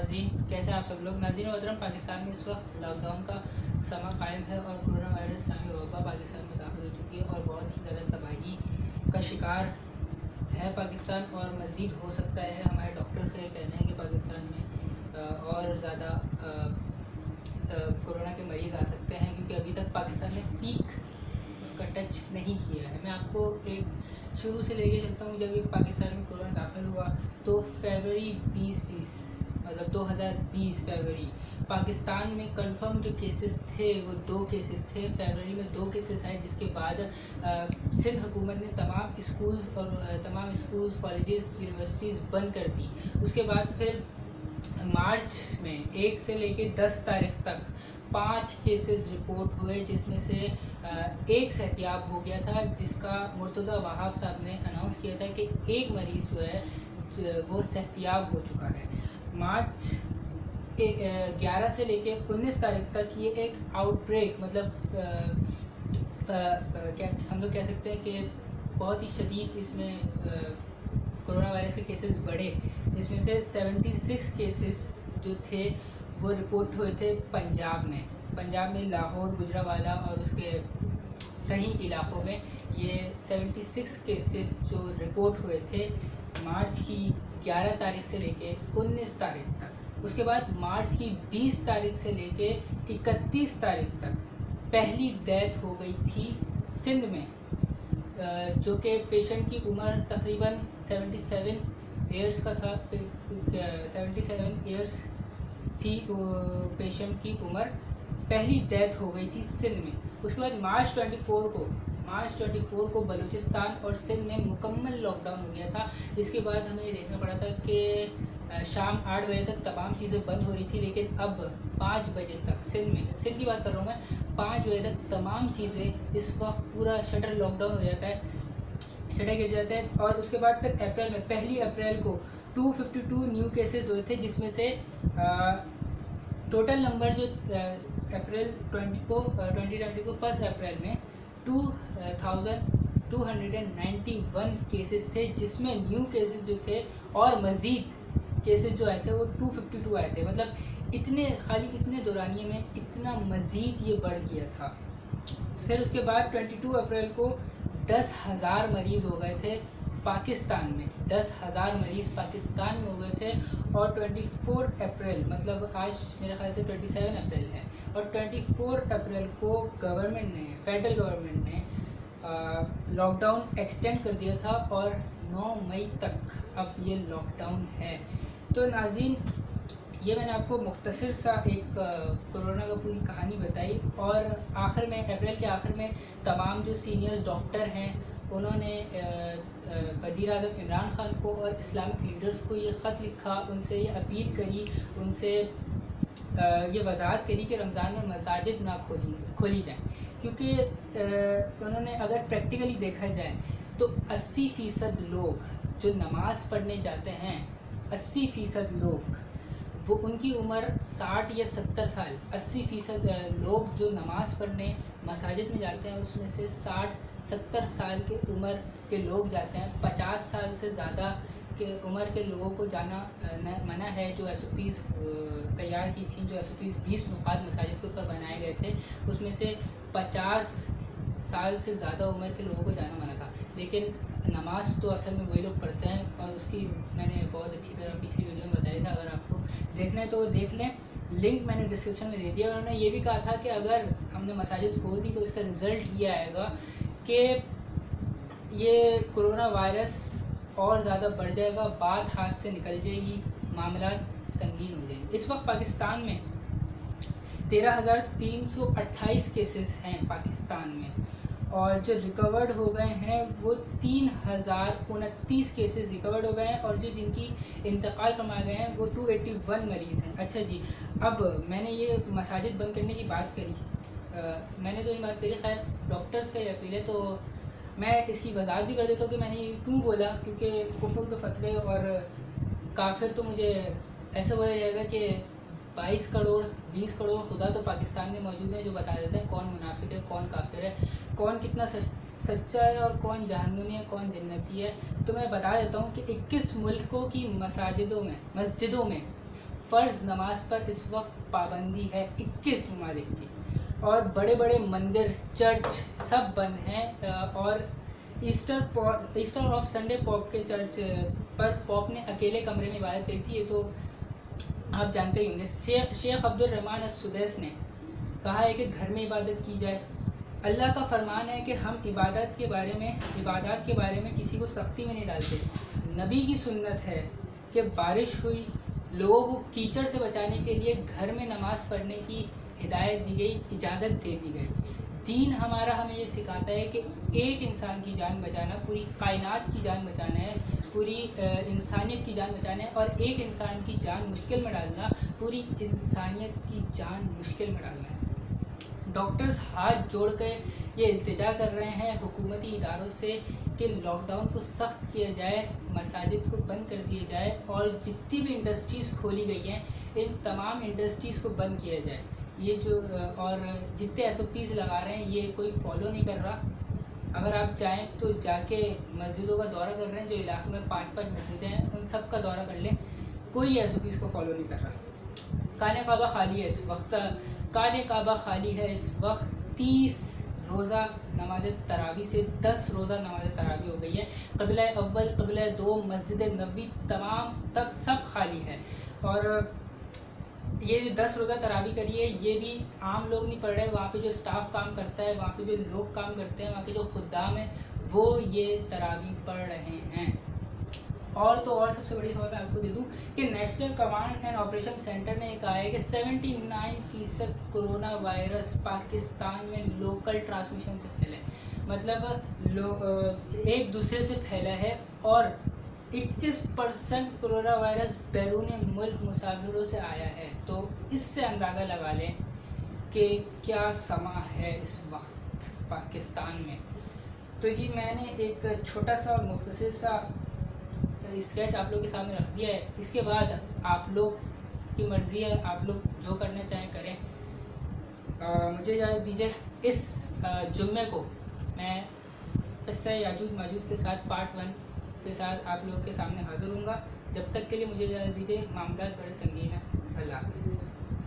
ناظرین، کیسے آپ سب لوگ ناظرین؟ محترم، پاکستان میں اس وقت لاک ڈاؤن کا سما قائم ہے اور کرونا وائرس نامی وبا پاکستان میں داخل ہو چکی ہے اور بہت ہی زیادہ تباہی کا شکار ہے پاکستان اور مزید ہو سکتا ہے۔ ہمارے ڈاکٹرز کا یہ کہنا ہے کہ پاکستان میں اور زیادہ کرونا کے مریض آ سکتے ہیں کیونکہ ابھی تک پاکستان نے پیک اس کا ٹچ نہیں کیا ہے۔ میں آپ کو ایک شروع سے لے کے چلتا ہوں، جب پاکستان میں کورونا داخل ہوا تو فیبری بیس بیس مطلب دو ہزار بیس فیبری پاکستان میں کنفرم جو کیسز تھے، وہ دو کیسز تھے۔ فیبری میں دو کیسز آئے، جس کے بعد سندھ حکومت نے تمام اسکولز اور تمام اسکولز کالجز یونیورسٹیز بند کر دی۔ اس کے بعد پھر مارچ میں، ایک سے لے کے دس تاریخ تک پانچ کیسز رپورٹ ہوئے، جس میں سے ایک صحتیاب ہو گیا تھا، جس کا مرتضی وہاب صاحب نے اناؤنس کیا تھا کہ ایک مریض جو ہے وہ صحتیاب ہو چکا ہے۔ مارچ گیارہ سے لے کے انیس تاریخ تک یہ ایک آؤٹ بریک مطلب کیا ہم لوگ کہہ سکتے ہیں کہ بہت ہی شدید اس میں کرونا وائرس کے کیسز بڑھے، جس میں سے سیونٹی سکس کیسز جو تھے وہ رپورٹ ہوئے تھے پنجاب میں۔ پنجاب میں، لاہور گجرا والا اور اس کے کئی علاقوں میں یہ سیونٹی سکس کیسز جو رپورٹ ہوئے تھے مارچ کی گیارہ تاریخ سے لے کے انیس تاریخ تک۔ اس کے بعد مارچ کی بیس تاریخ سے لے کے اکتیس تاریخ تک پہلی ڈیتھ ہو گئی تھی سندھ میں جو کہ پیشنٹ کی عمر تقریباً سیونٹی سیون ایئرس کا تھا۔ سیونٹی سیون ایئرس تھی پیشنٹ کی عمر۔ پہلی ڈیتھ ہو گئی تھی سندھ میں۔ اس کے بعد مارچ ٹوئنٹی فور کو مارچ ٹوئنٹی فور کو بلوچستان اور سندھ میں مکمل لاک ڈاؤن ہو گیا تھا، جس کے بعد ہمیں یہ دیکھنا پڑا تھا کہ شام آٹھ بجے تک تمام چیزیں بند ہو رہی تھی، لیکن اب پانچ بجے تک سندھ میں، سندھ کی بات کر رہا ہوں میں، پانچ بجے تک تمام چیزیں اس وقت پورا شٹر لاک ڈاؤن ہو جاتا ہے، شٹر گر جاتا ہے، اور اس کے بعد پھر اپریل میں، پہلی اپریل کو two fifty two new cases ہوئے تھے، جس میں سے ٹوٹل نمبر جو اپریل ٹوئنٹی کو ٹوئنٹی ٹوئنٹی کو فسٹ اپریل میں two thousand two hundred and ninety one cases تھے، جس میں نیو کیسز جو تھے اور مزید کیسز جو آئے تھے، وہ ٹو ففٹی ٹو آئے تھے۔ مطلب اتنے، خالی اتنے دورانیے میں اتنا مزید یہ بڑھ گیا تھا۔ پھر اس کے بعد ٹوئنٹی ٹو اپریل کو دس ہزار مریض ہو گئے تھے۔ پاکستان میں۔ دس ہزار مریض پاکستان میں ہو گئے تھے اور ٹوئنٹی فور اپریل مطلب آج میرے خیال سے ٹوئنٹی سیون اپریل ہے۔ اور ٹوئنٹی فور اپریل کو گورنمنٹ نے فیڈرل گورنمنٹ نے لاک ڈاؤن ایکسٹینڈ کر دیا تھا اور نو مئی تک اب یہ لاک ڈاؤن ہے۔ تو ناظرین، یہ میں نے آپ کو مختصر سا ایک کرونا کا پوری کہانی بتائی۔ اور آخر میں، اپریل کے آخر میں تمام جو سینئرز ڈاکٹر ہیں انہوں نے وزیر اعظم عمران خان کو اور اسلامک لیڈرز کو یہ خط لکھا، ان سے یہ اپیل کری، ان سے یہ وضاحت کری کہ رمضان میں مساجد نہ کھولی کھولی جائیں۔ کیونکہ انہوں نے اگر پریکٹیکلی دیکھا جائے تو اسی فیصد لوگ جو نماز پڑھنے جاتے ہیں، اسی فیصد لوگ، وہ ان کی عمر ساٹھ یا ستر سال، اسی فیصد لوگ جو نماز پڑھنے مساجد میں جاتے ہیں، اس میں سے ساٹھ ستر سال کے عمر کے لوگ جاتے ہیں، پچاس سال سے زیادہ کے عمر کے لوگوں کو جانا منع ہے، جو ایس او پیز تیار کی تھیں، جو ایس او پیز بیس نقات مساجد کے اوپر بنائے گئے تھے، اس میں سے پچاس سال سے زیادہ عمر کے لوگوں کو جانا منع تھا۔ لیکن نماز تو اصل میں وہی لوگ پڑھتے ہیں اور اس کی میں نے بہت اچھی طرح پچھلی ویڈیو میں بتایا تھا، اگر آپ کو دیکھنا ہے تو دیکھ لیں۔ لنک میں نے ڈسکرپشن میں دے دیا اور انہوں نے یہ بھی کہا تھا کہ اگر ہم نے مساجد کھول دی تو اس کا رزلٹ یہ آئے گا کہ یہ کرونا وائرس اور زیادہ بڑھ جائے گا، بات ہاتھ سے نکل جائے گی، معاملات سنگین ہو جائیں گے۔ اس وقت پاکستان میں تیرہ ہزار تین سو اٹھائیس کیسز ہیں پاکستان میں، اور جو ریکورڈ ہو گئے ہیں وہ تین ہزار انتیس کیسز ریکورڈ ہو گئے ہیں، اور جو جن کی انتقال فرمائے گئے ہیں وہ ٹو ایٹی ون مریض ہیں۔ اچھا جی اب میں نے یہ مساجد بند کرنے کی بات کری۔ میں نے جو یہ بات کری خیر ڈاکٹرز کا یہ اپیل ہے تو میں اس کی وضاحت بھی کر دیتا ہوں کہ میں نے یہ کیوں بولا؟ کیونکہ کفر کے فتوے اور کافر تو مجھے ایسا بولا جائے گا کہ بائیس کروڑ، بیس کروڑ خدا تو پاکستان میں موجود ہیں جو بتا دیتے ہیں کون منافق ہے، کون کافر ہے، کون کتنا سچا ہے اور کون جہنمی ہے، کون جنتی ہے۔ تو میں بتا دیتا ہوں کہ اکیس ملکوں کی مساجدوں میں، مسجدوں میں فرض نماز پر اس وقت پابندی ہے، اکیس ممالک کی۔ اور بڑے بڑے مندر، چرچ سب بند ہیں اور Easter Easter of Sunday Pope کے چرچ پر پاپ نے اکیلے کمرے میں عبادت کری تھی، یہ تو آپ جانتے ہی ہوں گے۔ شیخ عبد الرحمٰن السدیس نے کہا ہے کہ گھر میں عبادت کی جائے۔ اللہ کا فرمان ہے کہ ہم عبادت کے بارے میں، عبادات کے بارے میں کسی کو سختی میں نہیں ڈالتے۔ نبی کی سنت ہے کہ بارش ہوئی، لوگوں کو کیچڑ سے بچانے کے لیے گھر میں نماز پڑھنے کی ہدایت دی گئی، اجازت دے دی گئی۔ دین ہمارا ہمیں یہ سکھاتا ہے کہ ایک انسان کی جان بچانا، پوری کائنات کی جان بچانا ہے، پوری انسانیت کی جان بچانا ہے اور ایک انسان کی جان مشکل میں ڈالنا، پوری انسانیت کی جان مشکل میں ڈالنا ہے۔ ڈاکٹرز ہاتھ جوڑ کے یہ التجا کر رہے ہیں حکومتی اداروں سے کہ لاک ڈاؤن کو سخت کیا جائے، مساجد کو بند کر دیا جائے اور جتنی بھی انڈسٹریز کھولی گئی ہیں، ان تمام انڈسٹریز کو بند کیا جائے۔ یہ جو، اور جتنے ایس او پیز لگا رہے ہیں، یہ کوئی فالو نہیں کر رہا۔ اگر آپ چاہیں تو جا کے مسجدوں کا دورہ کر رہے ہیں، جو علاقے میں پانچ پانچ مسجدیں ہیں، ان سب کا دورہ کر لیں۔ کوئی ایس او پیز کو فالو نہیں کر رہا۔ کانے کعبہ خالی ہے اس وقت۔ کان کعبہ خالی ہے اس وقت۔ تیس روزہ نماز تراوی سے دس روزہ نماز تراوی ہو گئی ہے۔ قبلہ اول، قبلہ دو، مسجد نبی تمام تب سب خالی ہے۔ اور یہ جو دس روزہ تراوی کری ہے، یہ بھی عام لوگ نہیں پڑھ رہے، وہاں پہ جو اسٹاف کام کرتا ہے، وہاں پہ جو لوگ کام کرتے ہیں، وہاں کے جو خدام ہیں، وہ یہ تراوی پڑھ رہے ہیں۔ اور تو اور سب سے بڑی خبر میں آپ کو دے دوں کہ National Command and Operation Centre نے کہا ہے کہ سیونٹی نائن فیصد کرونا وائرس پاکستان میں لوکل ٹرانسمیشن سے پھیلا ہے۔ مطلب ایک دوسرے سے پھیلا ہے اور اکیس پرسنٹ کرونا وائرس بیرون ملک مسافروں سے آیا ہے۔ تو اس سے اندازہ لگا لیں کہ کیا سما ہے اس وقت پاکستان میں۔ تو جی میں نے ایک چھوٹا سا اور مختصر سا اسکیچ آپ لوگ کے سامنے رکھ دیا ہے۔ اس کے بعد آپ لوگ کی مرضی ہے، آپ لوگ جو کرنا چاہیں کریں۔ مجھے اجازت دیجیے، اس جمعے کو میں قصہ یاجود موجود کے ساتھ پارٹ ون کے ساتھ آپ لوگ کے سامنے حاضر ہوں گا۔ جب تک کے لیے مجھے اجازت دیجیے، معاملات بڑے سنگین ہیں۔ اللہ حافظ۔